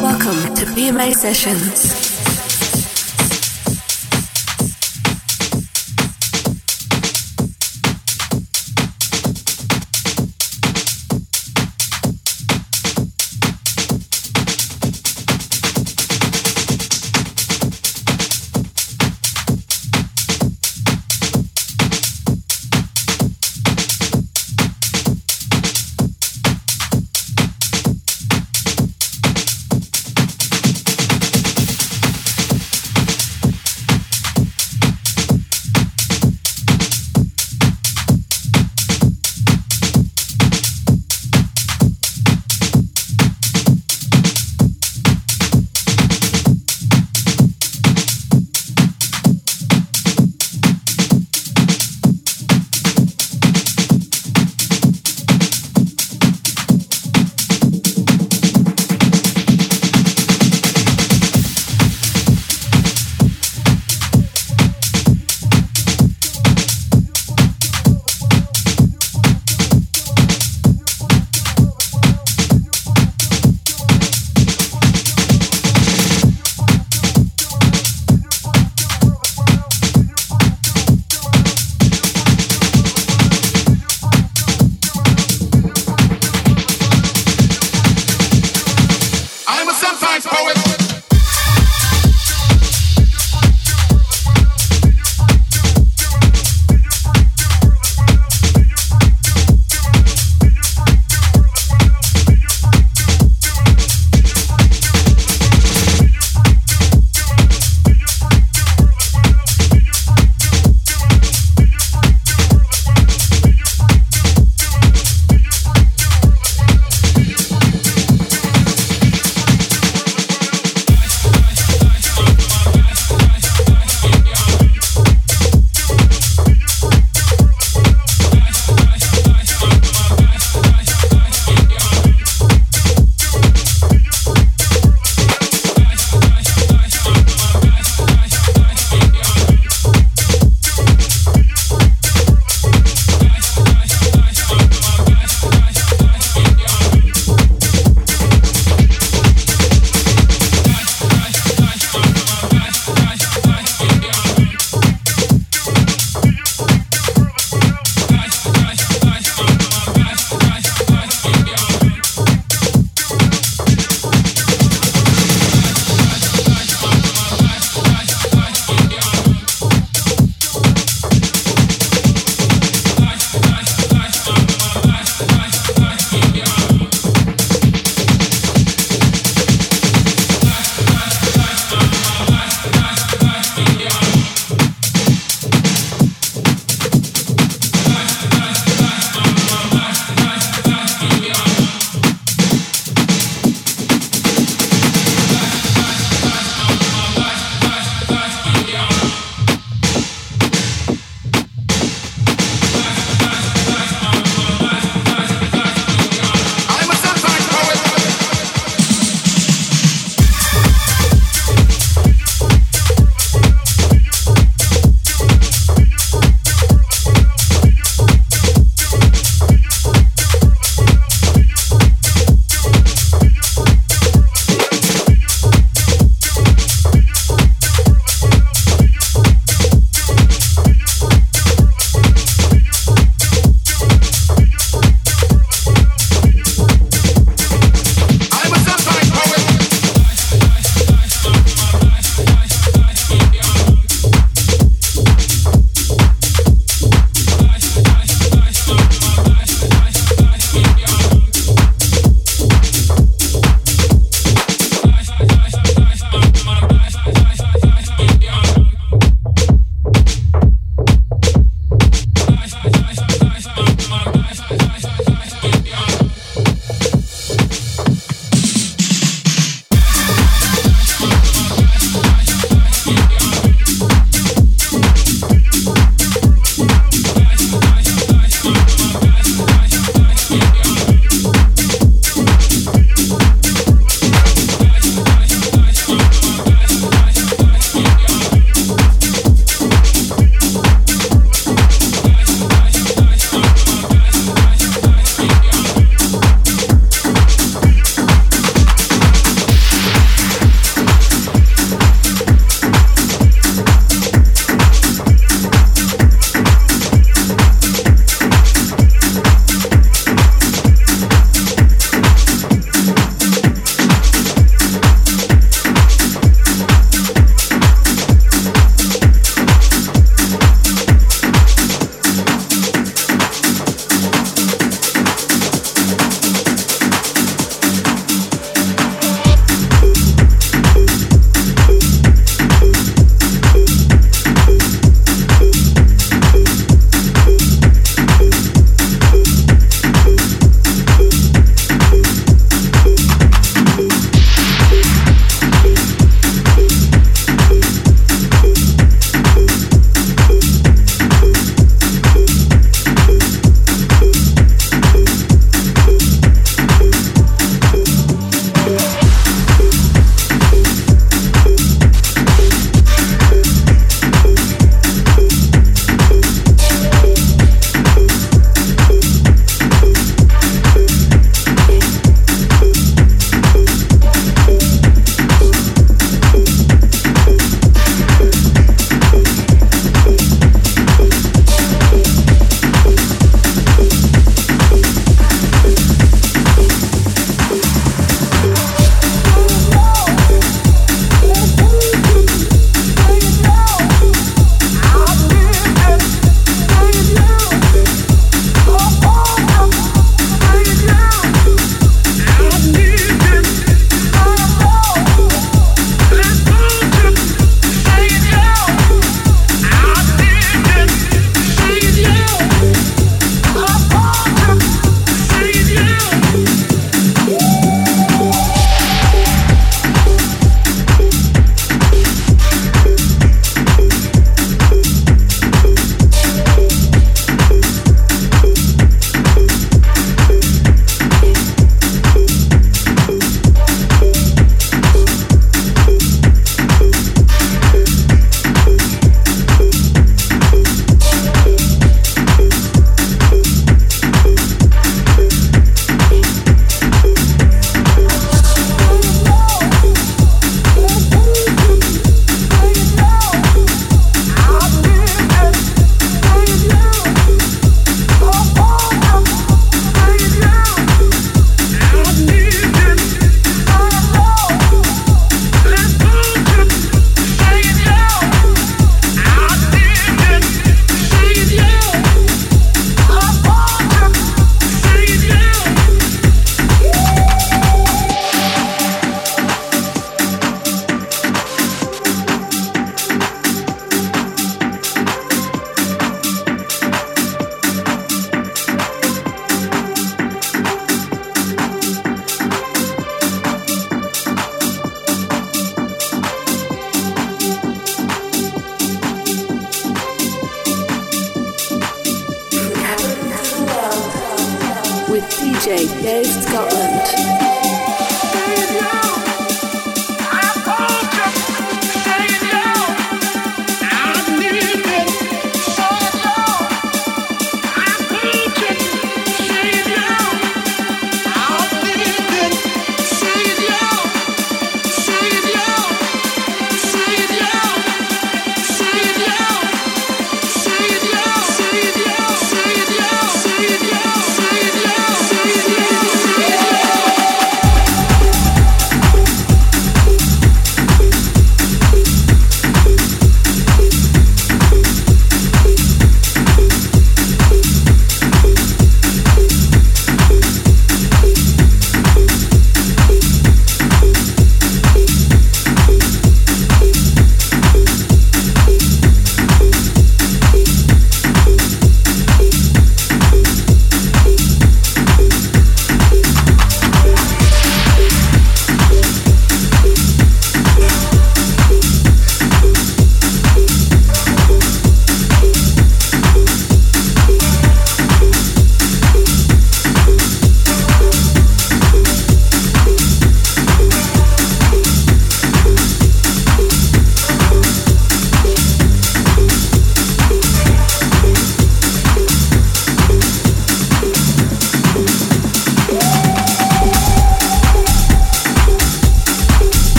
Welcome to PMA Sessions.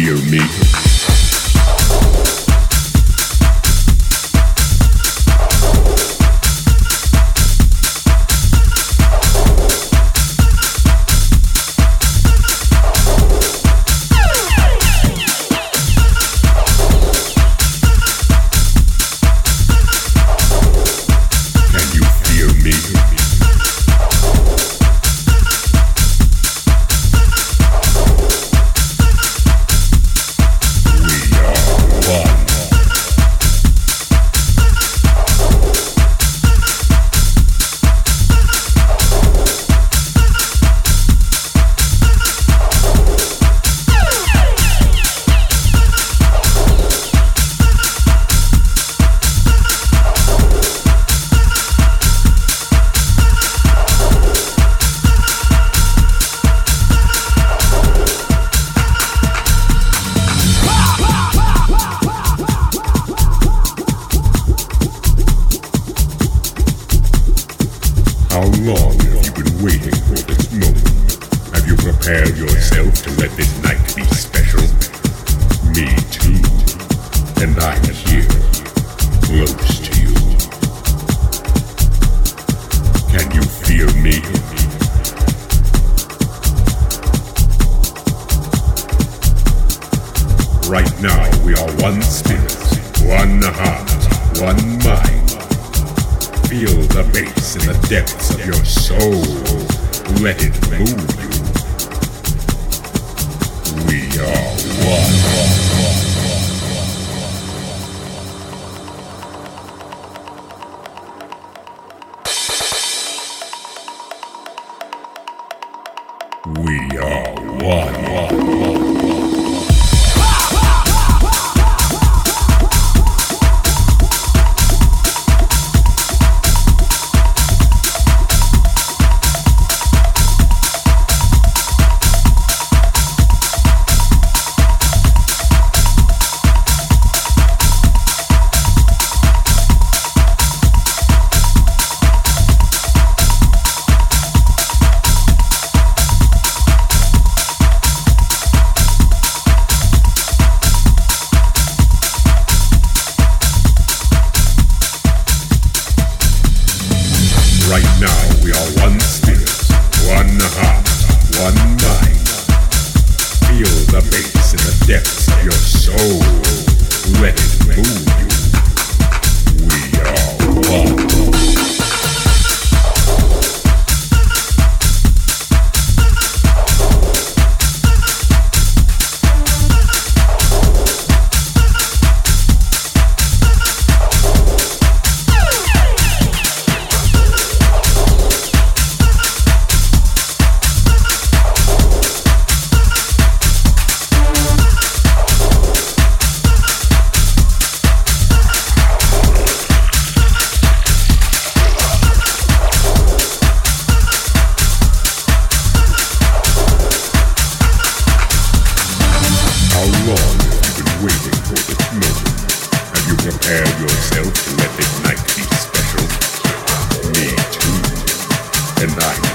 feel me? and night.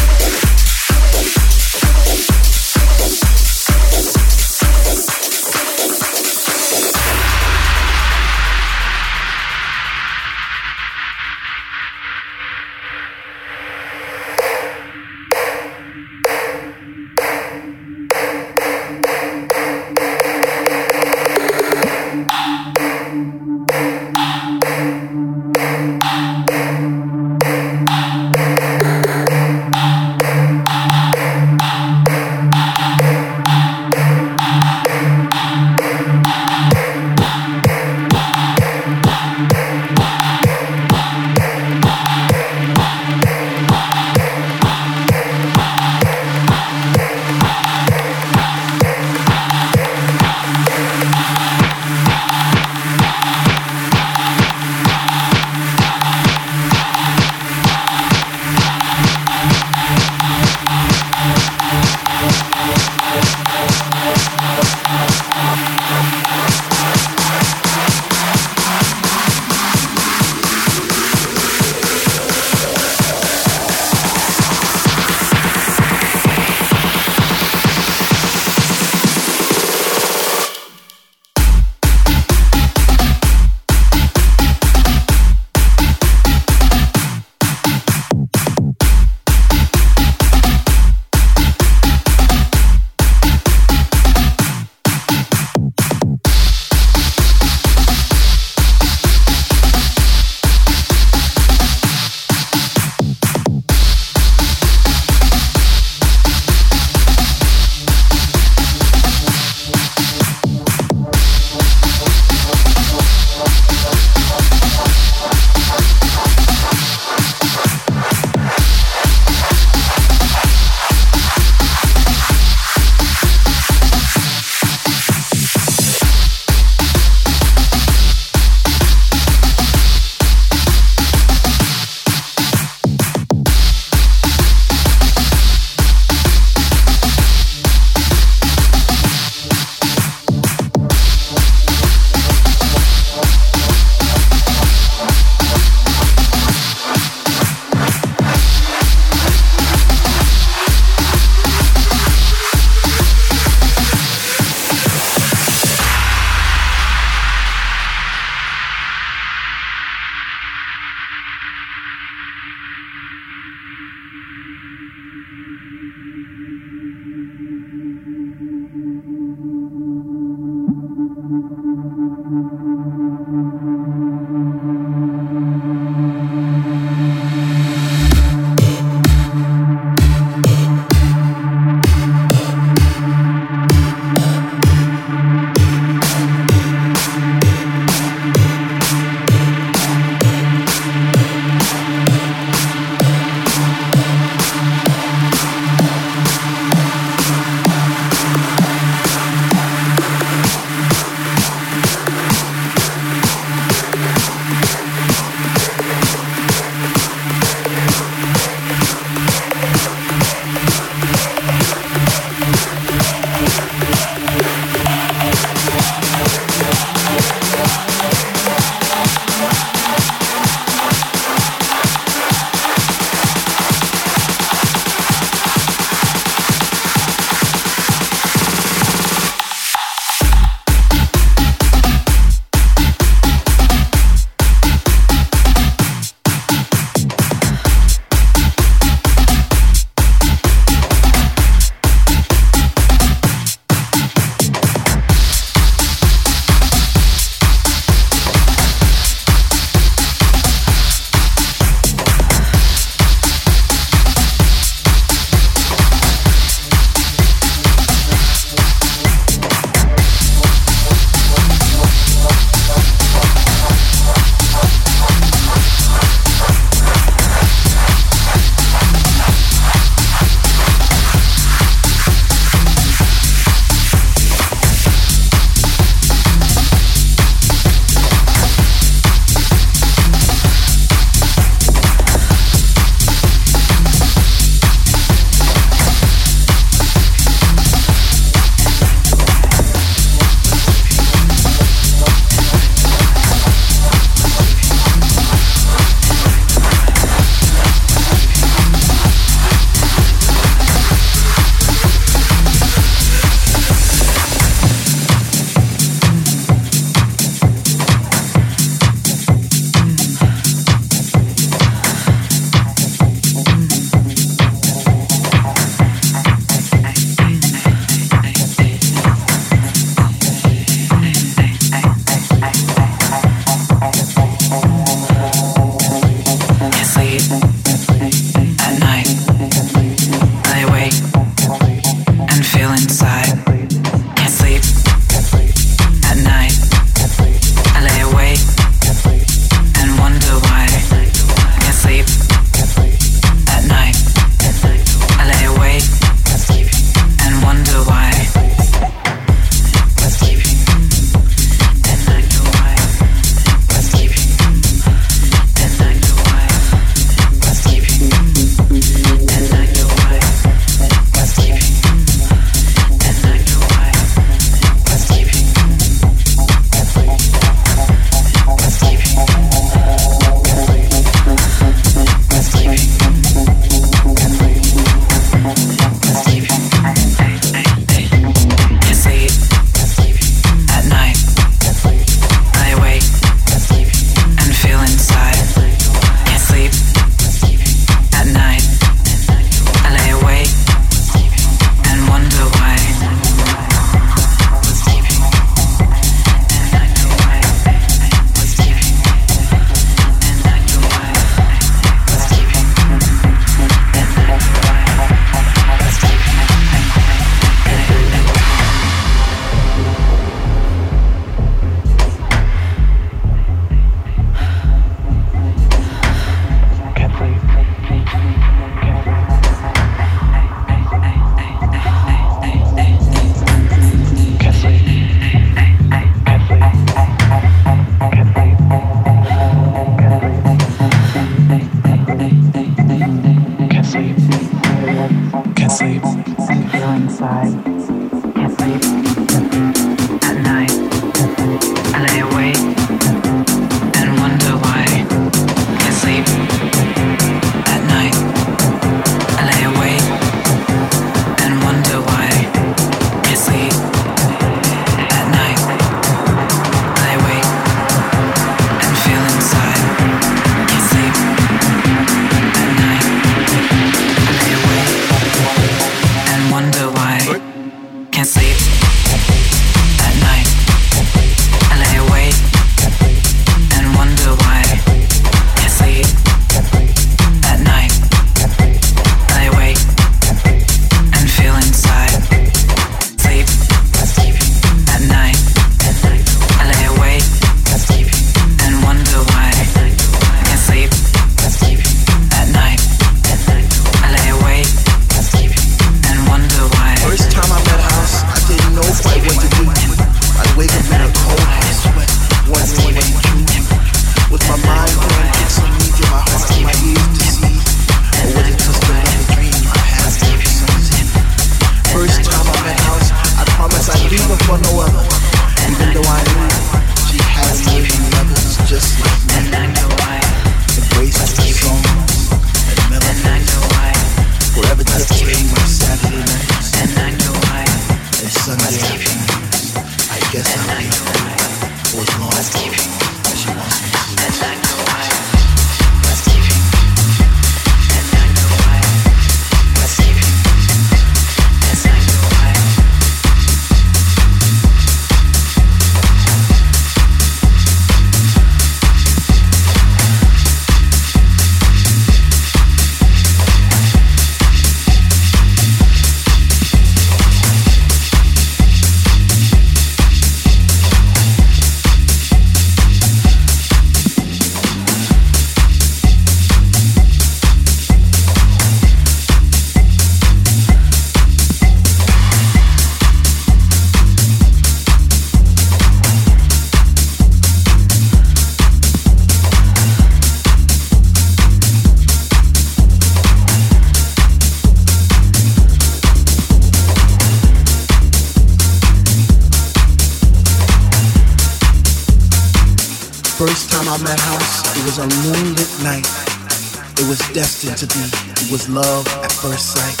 To be. It was love at first sight.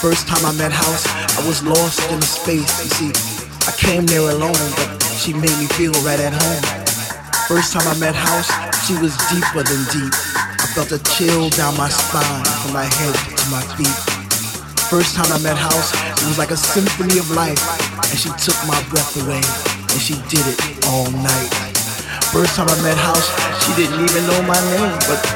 First time I met House, I was lost in the space. You see, I came there alone, but she made me feel right at home. First time I met House, she was deeper than deep. I felt a chill down my spine, from my head to my feet. First time I met House, it was like a symphony of life, and she took my breath away, and she did it all night. First time I met House, she didn't even know my name, but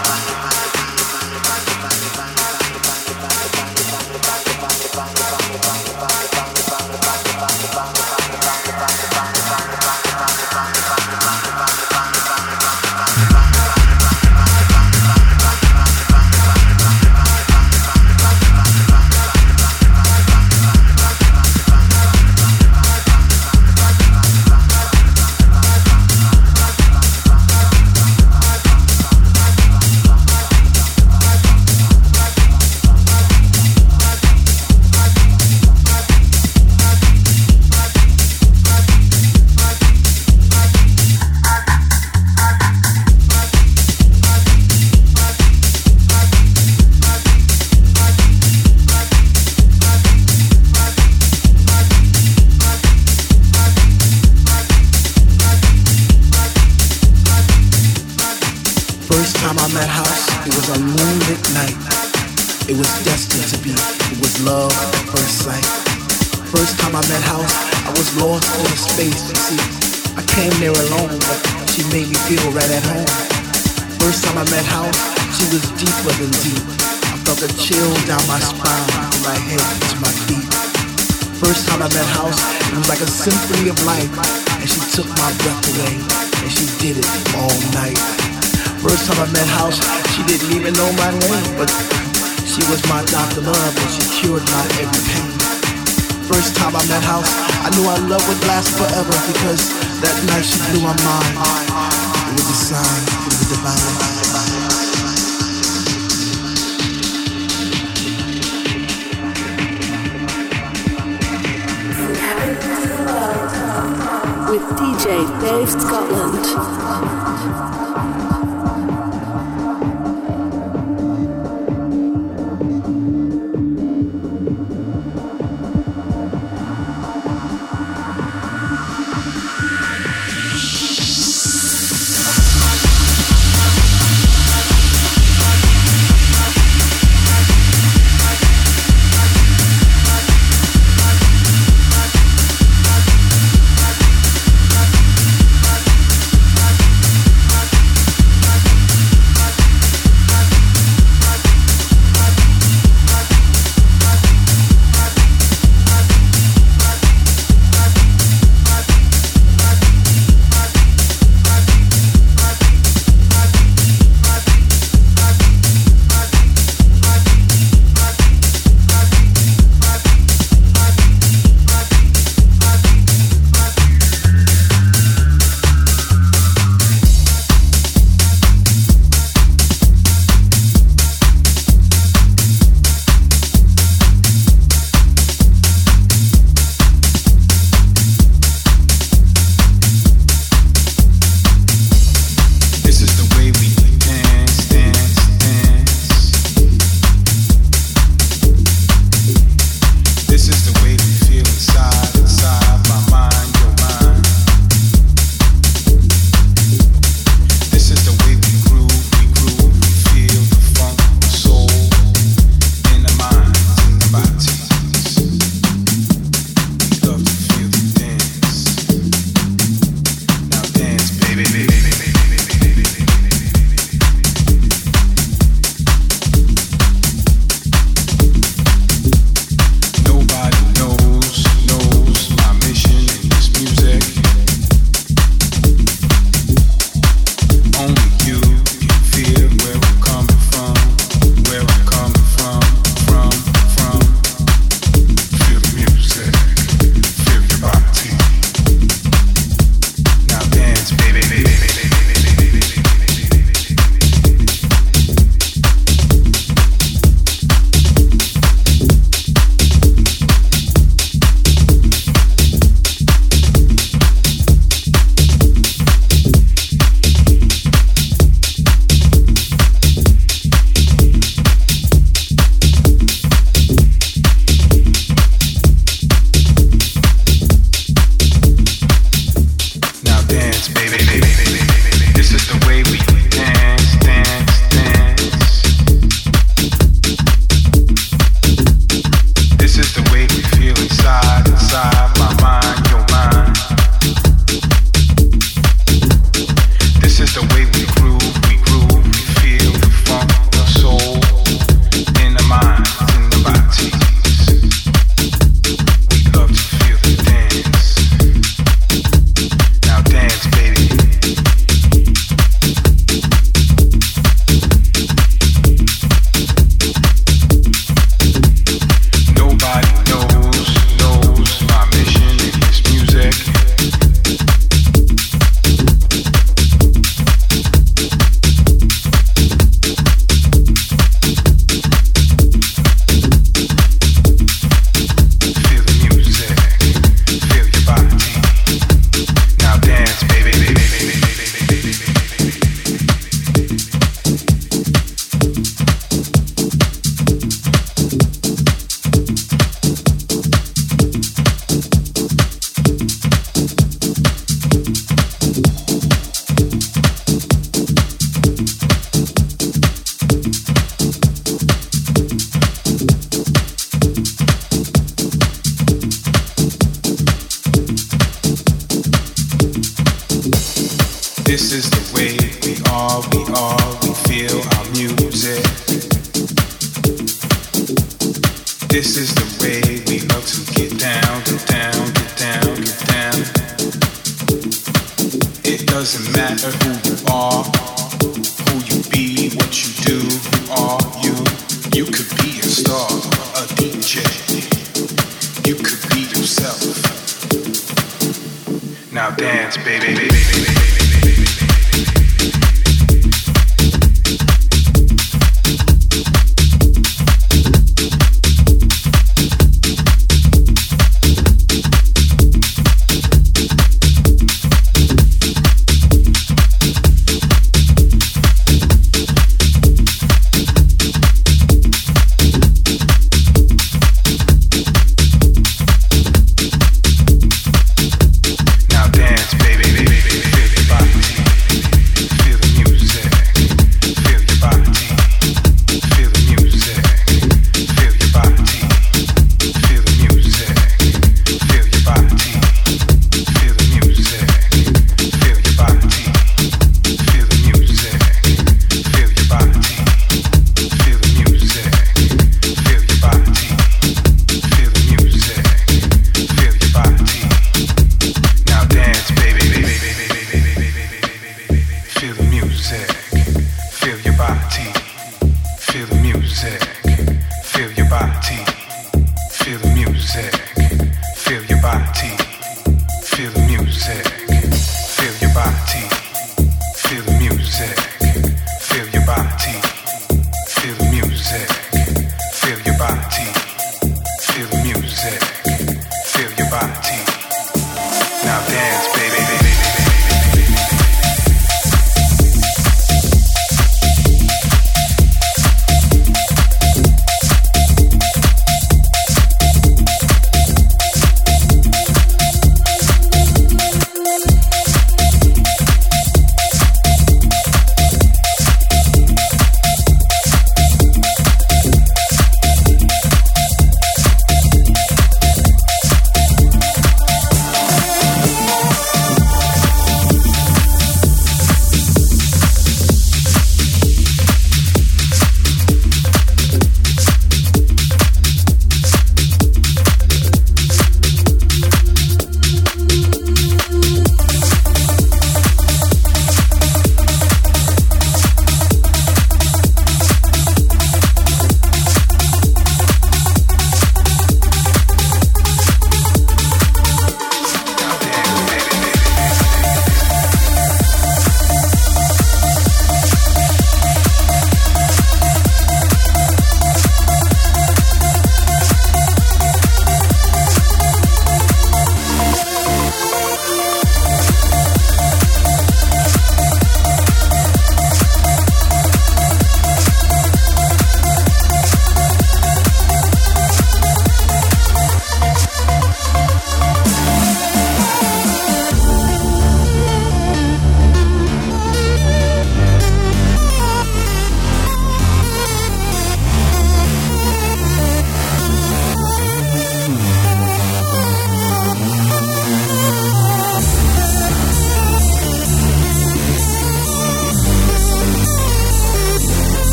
that house. I knew our love would last forever because that night she blew my mind. It was a sign, divine. With DJ Dave Scotland.